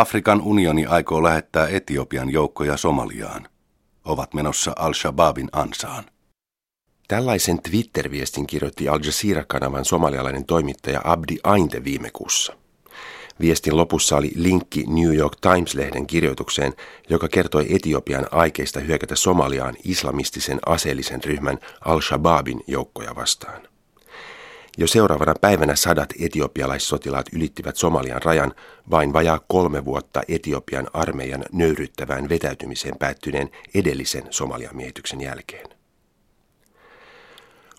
Afrikan unioni aikoo lähettää Etiopian joukkoja Somaliaan. Ovat menossa Al-Shabaabin ansaan. Tällaisen Twitter-viestin kirjoitti Al Jazeera-kanavan somalialainen toimittaja Abdi Ainte viime kuussa. Viestin lopussa oli linkki New York Times-lehden kirjoitukseen, joka kertoi Etiopian aikeista hyökätä Somaliaan islamistisen aseellisen ryhmän Al-Shabaabin joukkoja vastaan. Jo seuraavana päivänä sadat etiopialaissotilaat ylittivät Somalian rajan vain vajaa kolme vuotta Etiopian armeijan nöyryttävään vetäytymiseen päättyneen edellisen Somalian miehityksen jälkeen.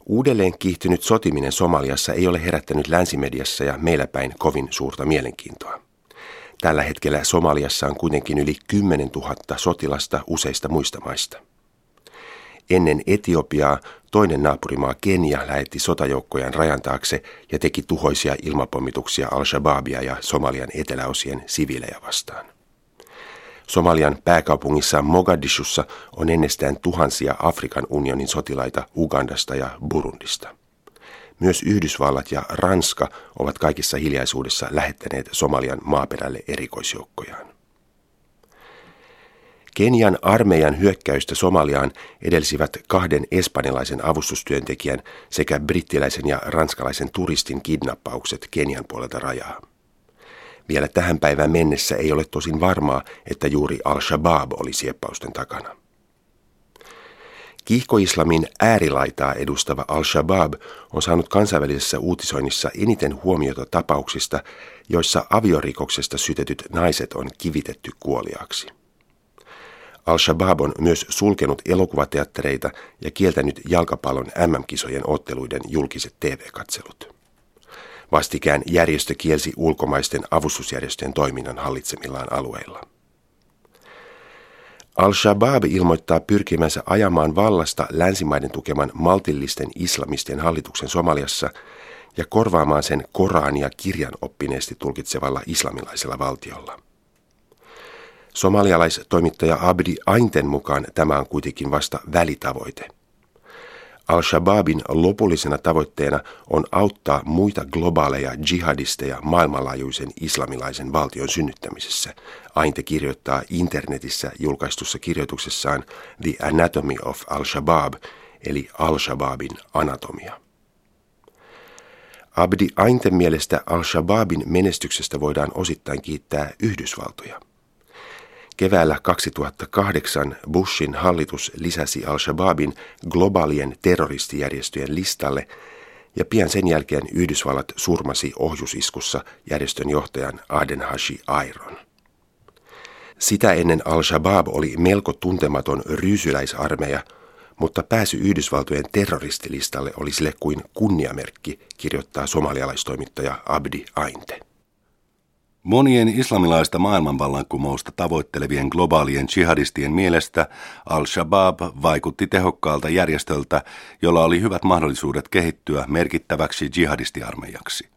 Uudelleen kiihtynyt sotiminen Somaliassa ei ole herättänyt länsimediassa ja meillä päin kovin suurta mielenkiintoa. Tällä hetkellä Somaliassa on kuitenkin yli 10 000 sotilasta useista muista maista. Ennen Etiopiaa toinen naapurimaa Kenia lähetti sotajoukkojaan rajan taakse ja teki tuhoisia ilmapommituksia Al-Shabaabia ja Somalian eteläosien siviilejä vastaan. Somalian pääkaupungissa Mogadishussa on ennestään tuhansia Afrikan unionin sotilaita Ugandasta ja Burundista. Myös Yhdysvallat ja Ranska ovat kaikissa hiljaisuudessa lähettäneet Somalian maaperälle erikoisjoukkojaan. Kenian armeijan hyökkäystä Somaliaan edelsivät kahden espanjalaisen avustustyöntekijän sekä brittiläisen ja ranskalaisen turistin kidnappaukset Kenian puolelta rajaa. Vielä tähän päivään mennessä ei ole tosin varmaa, että juuri Al-Shabaab oli sieppausten takana. Kiihkoislamin äärilaitaa edustava Al-Shabaab on saanut kansainvälisessä uutisoinnissa eniten huomiota tapauksista, joissa aviorikoksesta sytetyt naiset on kivitetty kuoliaaksi. Al-Shabaab on myös sulkenut elokuvateattereita ja kieltänyt jalkapallon MM-kisojen otteluiden julkiset TV-katselut. Vastikään järjestö kielsi ulkomaisten avustusjärjestöjen toiminnan hallitsemillaan alueilla. Al-Shabaab ilmoittaa pyrkimänsä ajamaan vallasta länsimaiden tukeman maltillisten islamistien hallituksen Somaliassa ja korvaamaan sen Korania kirjan oppineesti tulkitsevalla islamilaisella valtiolla. Somalialaistoimittaja Abdi Ainten mukaan tämä on kuitenkin vasta välitavoite. Al-Shabaabin lopullisena tavoitteena on auttaa muita globaaleja jihadisteja maailmanlaajuisen islamilaisen valtion synnyttämisessä. Ainte kirjoittaa internetissä julkaistussa kirjoituksessaan The Anatomy of Al-Shabaab, eli Al-Shabaabin anatomia. Abdi Ainten mielestä Al-Shabaabin menestyksestä voidaan osittain kiittää Yhdysvaltoja. Keväällä 2008 Bushin hallitus lisäsi Al-Shabaabin globaalien terroristijärjestöjen listalle ja pian sen jälkeen Yhdysvallat surmasi ohjusiskussa järjestön johtajan Aden Hashi Airon. Sitä ennen Al-Shabaab oli melko tuntematon ryysyläisarmeija, mutta pääsy Yhdysvaltojen terroristilistalle oli sille kuin kunniamerkki, kirjoittaa somalialaistoimittaja Abdi Ainte. Monien islamilaista maailmanvallankumousta tavoittelevien globaalien jihadistien mielestä Al-Shabaab vaikutti tehokkaalta järjestöltä, jolla oli hyvät mahdollisuudet kehittyä merkittäväksi jihadistiarmeijaksi.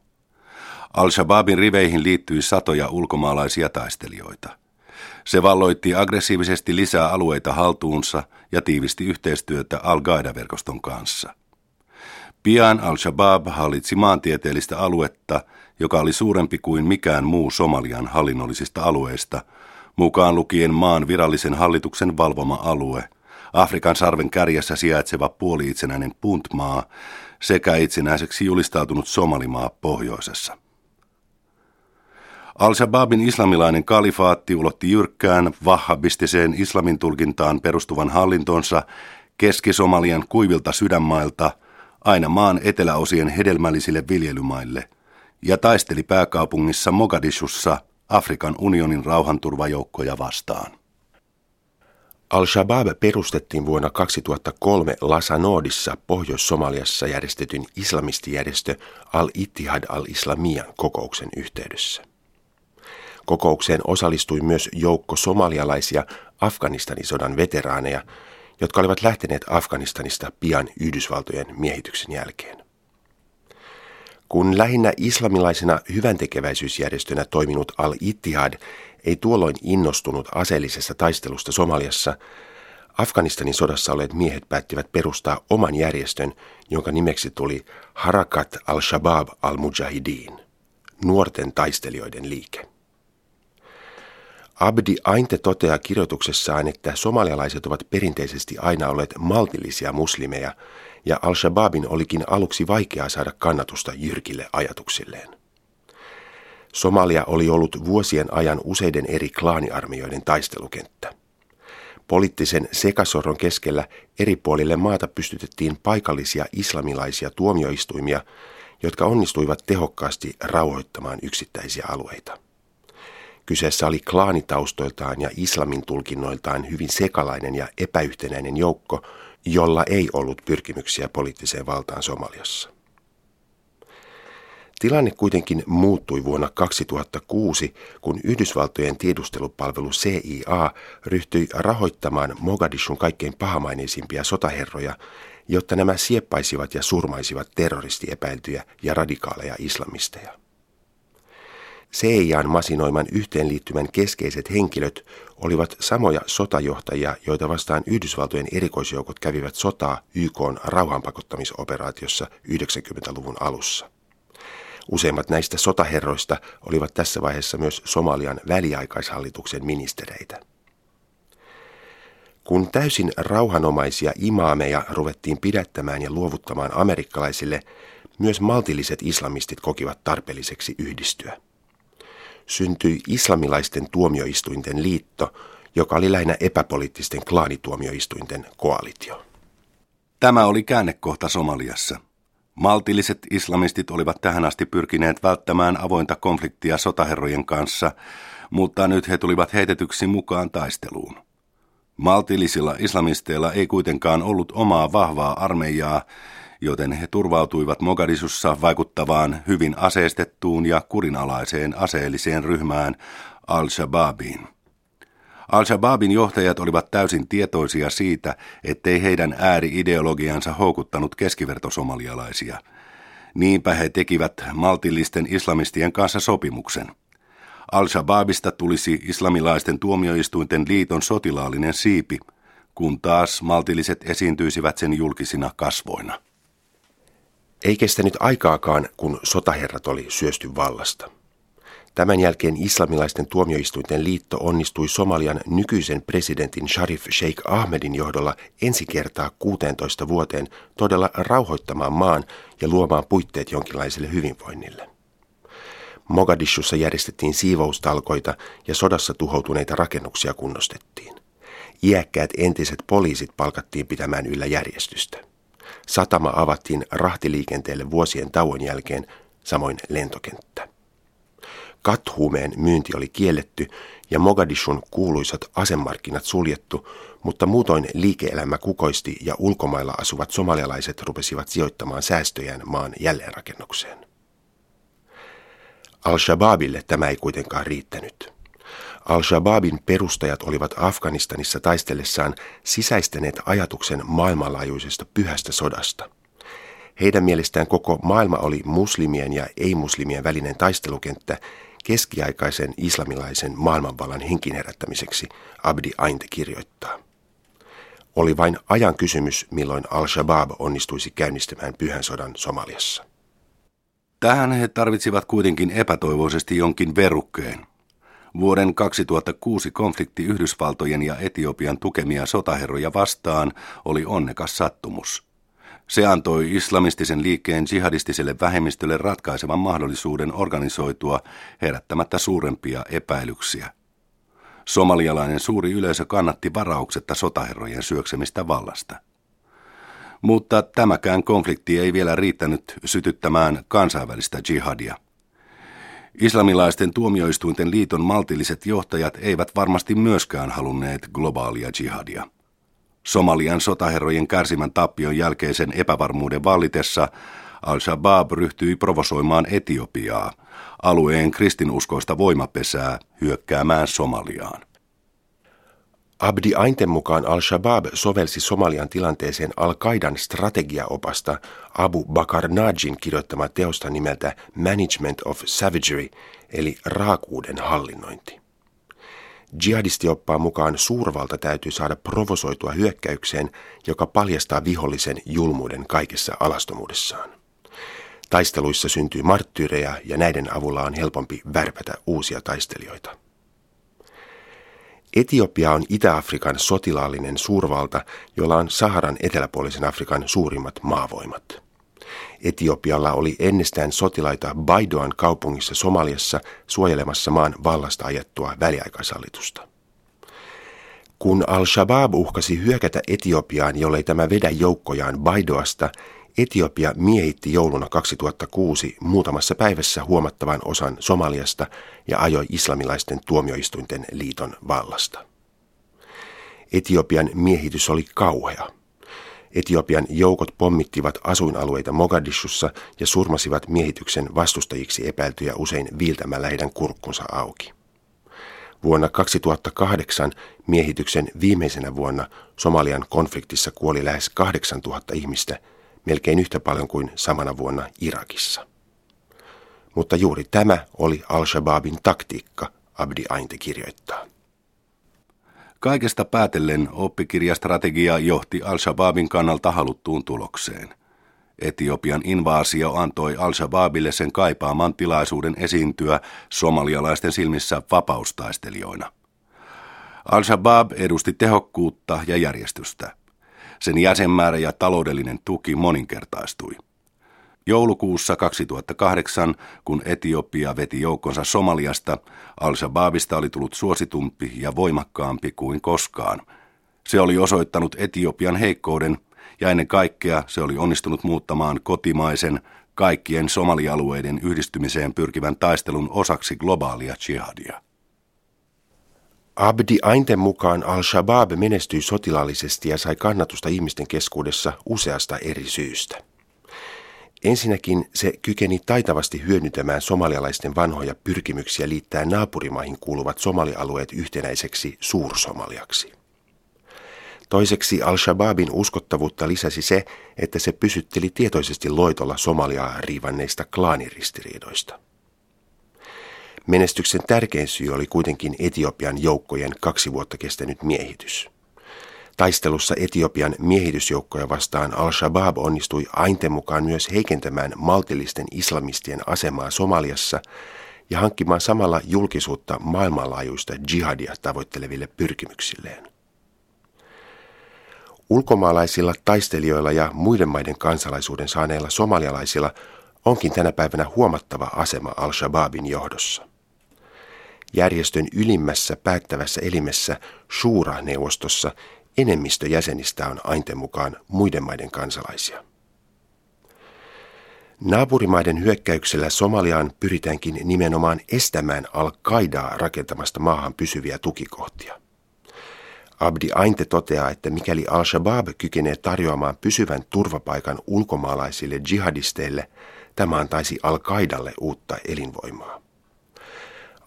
Al-Shabaabin riveihin liittyi satoja ulkomaalaisia taistelijoita. Se valloitti aggressiivisesti lisää alueita haltuunsa ja tiivisti yhteistyötä Al-Qaida-verkoston kanssa. Pian Al-Shabaab hallitsi maantieteellistä aluetta, joka oli suurempi kuin mikään muu Somalian hallinnollisista alueista, mukaan lukien maan virallisen hallituksen valvoma alue, Afrikan sarven kärjessä sijaitseva puoli-itsenäinen Puntmaa sekä itsenäiseksi julistautunut Somalimaa pohjoisessa. Al-Shabaabin islamilainen kalifaatti ulotti jyrkkään, vahhabistiseen islamin tulkintaan perustuvan hallintonsa Keski-Somalian kuivilta sydänmailta aina maan eteläosien hedelmällisille viljelymaille – ja taisteli pääkaupungissa Mogadishussa Afrikan unionin rauhanturvajoukkoja vastaan. Al-Shabaab perustettiin vuonna 2003 Lasanodissa Pohjois-Somaliassa järjestetyn islamistijärjestö Al-Ittihad al-Islamian kokouksen yhteydessä. Kokoukseen osallistui myös joukko somalialaisia Afganistanin sodan veteraaneja, jotka olivat lähteneet Afganistanista pian Yhdysvaltojen miehityksen jälkeen. Kun lähinnä islamilaisena hyväntekeväisyysjärjestönä toiminut Al-Ittihad ei tuolloin innostunut aseellisesta taistelusta Somaliassa, Afganistanin sodassa olleet miehet päättivät perustaa oman järjestön, jonka nimeksi tuli Harakat al-Shabaab al-Mujahideen, nuorten taistelijoiden liike. Abdi Ainte toteaa kirjoituksessaan, että somalialaiset ovat perinteisesti aina olleet maltillisia muslimeja, ja Al-Shabaabin olikin aluksi vaikeaa saada kannatusta jyrkille ajatuksilleen. Somalia oli ollut vuosien ajan useiden eri klaaniarmioiden taistelukenttä. Poliittisen sekasorron keskellä eri puolille maata pystytettiin paikallisia islamilaisia tuomioistuimia, jotka onnistuivat tehokkaasti rauhoittamaan yksittäisiä alueita. Kyseessä oli klaanitaustoiltaan ja islamin tulkinnoiltaan hyvin sekalainen ja epäyhtenäinen joukko, jolla ei ollut pyrkimyksiä poliittiseen valtaan Somaliassa. Tilanne kuitenkin muuttui vuonna 2006, kun Yhdysvaltojen tiedustelupalvelu CIA ryhtyi rahoittamaan Mogadishun kaikkein pahamaineisimpia sotaherroja, jotta nämä sieppaisivat ja surmaisivat terroristiepäiltyjä ja radikaaleja islamisteja. CIAn masinoiman yhteenliittymän keskeiset henkilöt olivat samoja sotajohtajia, joita vastaan Yhdysvaltojen erikoisjoukot kävivät sotaa YK rauhanpakottamisoperaatiossa 90-luvun alussa. Useimmat näistä sotaherroista olivat tässä vaiheessa myös Somalian väliaikaishallituksen ministereitä. Kun täysin rauhanomaisia imaameja ruvettiin pidättämään ja luovuttamaan amerikkalaisille, myös maltilliset islamistit kokivat tarpeelliseksi yhdistyä. Syntyi islamilaisten tuomioistuinten liitto, joka oli lähinnä epäpoliittisten klaanituomioistuinten koalitio. Tämä oli käännekohta Somaliassa – Maltilliset islamistit olivat tähän asti pyrkineet välttämään avointa konfliktia sotaherrojen kanssa, mutta nyt he tulivat heitetyksi mukaan taisteluun. Maltillisilla islamisteilla ei kuitenkaan ollut omaa vahvaa armeijaa, joten he turvautuivat Mogadisussa vaikuttavaan, hyvin aseistettuun ja kurinalaiseen aseelliseen ryhmään Al-Shabaabiin. Al-Shabaabin johtajat olivat täysin tietoisia siitä, ettei heidän ääri-ideologiansa houkuttanut keskivertosomalialaisia. Niinpä he tekivät maltillisten islamistien kanssa sopimuksen. Al-Shabaabista tulisi islamilaisten tuomioistuinten liiton sotilaallinen siipi, kun taas maltilliset esiintyisivät sen julkisina kasvoina. Ei kestänyt aikaakaan, kun sotaherrat oli syösty vallasta. Tämän jälkeen islamilaisten tuomioistuinten liitto onnistui Somalian nykyisen presidentin Sharif Sheikh Ahmedin johdolla ensi kertaa 16 vuoteen todella rauhoittamaan maan ja luomaan puitteet jonkinlaiselle hyvinvoinnille. Mogadishussa järjestettiin siivoustalkoita ja sodassa tuhoutuneita rakennuksia kunnostettiin. Iäkkäät entiset poliisit palkattiin pitämään yllä järjestystä. Satama avattiin rahtiliikenteelle vuosien tauon jälkeen, samoin lentokenttä. Kathuumeen myynti oli kielletty ja Mogadishun kuuluisat asemarkkinat suljettu, mutta muutoin liike-elämä kukoisti ja ulkomailla asuvat somalialaiset rupesivat sijoittamaan säästöjään maan jälleenrakennukseen. Al-Shabaabille tämä ei kuitenkaan riittänyt. Al-Shabaabin perustajat olivat Afganistanissa taistellessaan sisäistäneet ajatuksen maailmanlaajuisesta pyhästä sodasta – heidän mielestään koko maailma oli muslimien ja ei-muslimien välinen taistelukenttä, keskiaikaisen islamilaisen maailmanvallan henkin herättämiseksi, Abdi Ainte kirjoittaa. Oli vain ajan kysymys, milloin Al-Shabaab onnistuisi käynnistämään pyhän sodan Somaliassa. Tähän he tarvitsivat kuitenkin epätoivoisesti jonkin verukkeen. Vuoden 2006 konflikti Yhdysvaltojen ja Etiopian tukemia sotaherroja vastaan oli onnekas sattumus – se antoi islamistisen liikkeen jihadistiselle vähemmistölle ratkaisevan mahdollisuuden organisoitua herättämättä suurempia epäilyksiä. Somalialainen suuri yleisö kannatti varauksetta sotaherrojen syöksemistä vallasta. Mutta tämäkään konflikti ei vielä riittänyt sytyttämään kansainvälistä jihadia. Islamilaisten tuomioistuinten liiton maltilliset johtajat eivät varmasti myöskään halunneet globaalia jihadia. Somalian sotaherrojen kärsimän tappion jälkeisen epävarmuuden vallitessa Al-Shabaab ryhtyi provosoimaan Etiopiaa, alueen kristinuskoista voimapesää, hyökkäämään Somaliaan. Abdi Ainten mukaan Al-Shabaab sovelsi Somalian tilanteeseen Al-Qaidan strategiaopasta Abu Bakar Najin kirjoittamaa teosta nimeltä Management of Savagery, eli raakuuden hallinnointi. Jihadistioppaan mukaan suurvalta täytyy saada provosoitua hyökkäykseen, joka paljastaa vihollisen julmuuden kaikessa alastomuudessaan. Taisteluissa syntyy marttyyrejä ja näiden avulla on helpompi värpätä uusia taistelijoita. Etiopia on Itä-Afrikan sotilaallinen suurvalta, jolla on Saharan eteläpuolisen Afrikan suurimmat maavoimat. Etiopialla oli ennestään sotilaita Baidoan kaupungissa Somaliassa suojelemassa maan vallasta ajettua väliaikaisallitusta. Kun al-Shabaab uhkasi hyökätä Etiopiaan, jollei tämä vedä joukkojaan Baidoasta, Etiopia miehitti jouluna 2006 muutamassa päivässä huomattavan osan Somaliasta ja ajoi islamilaisten tuomioistuinten liiton vallasta. Etiopian miehitys oli kauhea. Etiopian joukot pommittivat asuinalueita Mogadishussa ja surmasivat miehityksen vastustajiksi epäiltyjä usein viiltämällä heidän kurkkunsa auki. Vuonna 2008 miehityksen viimeisenä vuonna Somalian konfliktissa kuoli lähes 8000 ihmistä, melkein yhtä paljon kuin samana vuonna Irakissa. Mutta juuri tämä oli Al-Shabaabin taktiikka, Abdi Ainte kirjoittaa. Kaikesta päätellen oppikirjastrategia johti Al-Shabaabin kannalta haluttuun tulokseen. Etiopian invaasio antoi Al-Shabaabille sen kaipaaman tilaisuuden esiintyä somalialaisten silmissä vapaustaistelijoina. Al-Shabaab edusti tehokkuutta ja järjestystä. Sen jäsenmäärä ja taloudellinen tuki moninkertaistui. Joulukuussa 2008, kun Etiopia veti joukkonsa Somaliasta, Al-Shabaabista oli tullut suositumpi ja voimakkaampi kuin koskaan. Se oli osoittanut Etiopian heikkouden ja ennen kaikkea se oli onnistunut muuttamaan kotimaisen, kaikkien somalialueiden yhdistymiseen pyrkivän taistelun osaksi globaalia jihadia. Abdi Ainten mukaan al-Shabaab menestyi sotilaallisesti ja sai kannatusta ihmisten keskuudessa useasta eri syystä. Ensinnäkin se kykeni taitavasti hyödyntämään somalialaisten vanhoja pyrkimyksiä liittää naapurimaihin kuuluvat somalialueet yhtenäiseksi suursomaliaksi. Toiseksi al-Shabaabin uskottavuutta lisäsi se, että se pysytteli tietoisesti loitolla Somaliaa riivanneista klaaniristiriidoista. Menestyksen tärkein syy oli kuitenkin Etiopian joukkojen kaksi vuotta kestänyt miehitys. Taistelussa Etiopian miehitysjoukkoja vastaan al-Shabaab onnistui ainten mukaan myös heikentämään maltillisten islamistien asemaa Somaliassa ja hankkimaan samalla julkisuutta maailmanlaajuista jihadia tavoitteleville pyrkimyksilleen. Ulkomaalaisilla taistelijoilla ja muiden maiden kansalaisuuden saaneilla somalialaisilla onkin tänä päivänä huomattava asema al-Shabaabin johdossa. Järjestön ylimmässä päättävässä elimessä Shura-neuvostossa enemmistö jäsenistä on ainten mukaan muiden maiden kansalaisia. Naapurimaiden hyökkäyksellä Somaliaan pyritäänkin nimenomaan estämään al-Qaidaa rakentamasta maahan pysyviä tukikohtia. Abdi Ainte toteaa, että mikäli al-Shabaab kykenee tarjoamaan pysyvän turvapaikan ulkomaalaisille jihadisteille, tämä antaisi al-Qaidalle uutta elinvoimaa.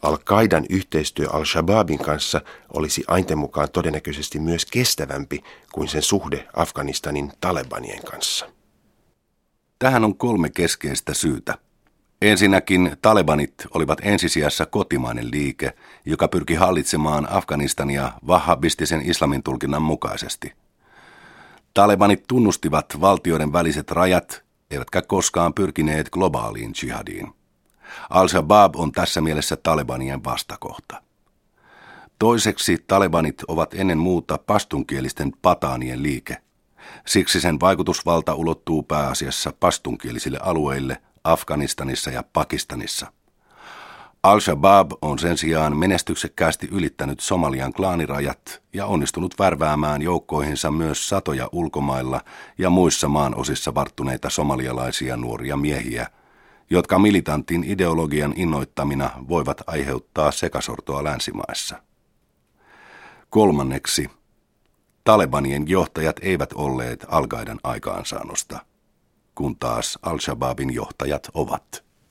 Al-Qaidan yhteistyö al-Shabaabin kanssa olisi Ainten mukaan todennäköisesti myös kestävämpi kuin sen suhde Afganistanin Talebanien kanssa. Tähän on kolme keskeistä syytä. Ensinnäkin talebanit olivat ensisijassa kotimainen liike, joka pyrki hallitsemaan Afganistania vahhabistisen islamin tulkinnan mukaisesti. Talebanit tunnustivat valtioiden väliset rajat, eivätkä koskaan pyrkineet globaaliin jihadiin. Al-Shabaab on tässä mielessä Talebanien vastakohta. Toiseksi talebanit ovat ennen muuta pastunkielisten pataanien liike. Siksi sen vaikutusvalta ulottuu pääasiassa pastunkielisille alueille Afganistanissa ja Pakistanissa. Al-Shabaab on sen sijaan menestyksekkäästi ylittänyt Somalian klaanirajat ja onnistunut värväämään joukkoihinsa myös satoja ulkomailla ja muissa maan osissa varttuneita somalialaisia nuoria miehiä – jotka militantin ideologian innoittamina voivat aiheuttaa sekasortoa länsimaissa. Kolmanneksi, Talebanien johtajat eivät olleet Al-Qaidan aikaansaannosta, kun taas Al-Shabaabin johtajat ovat.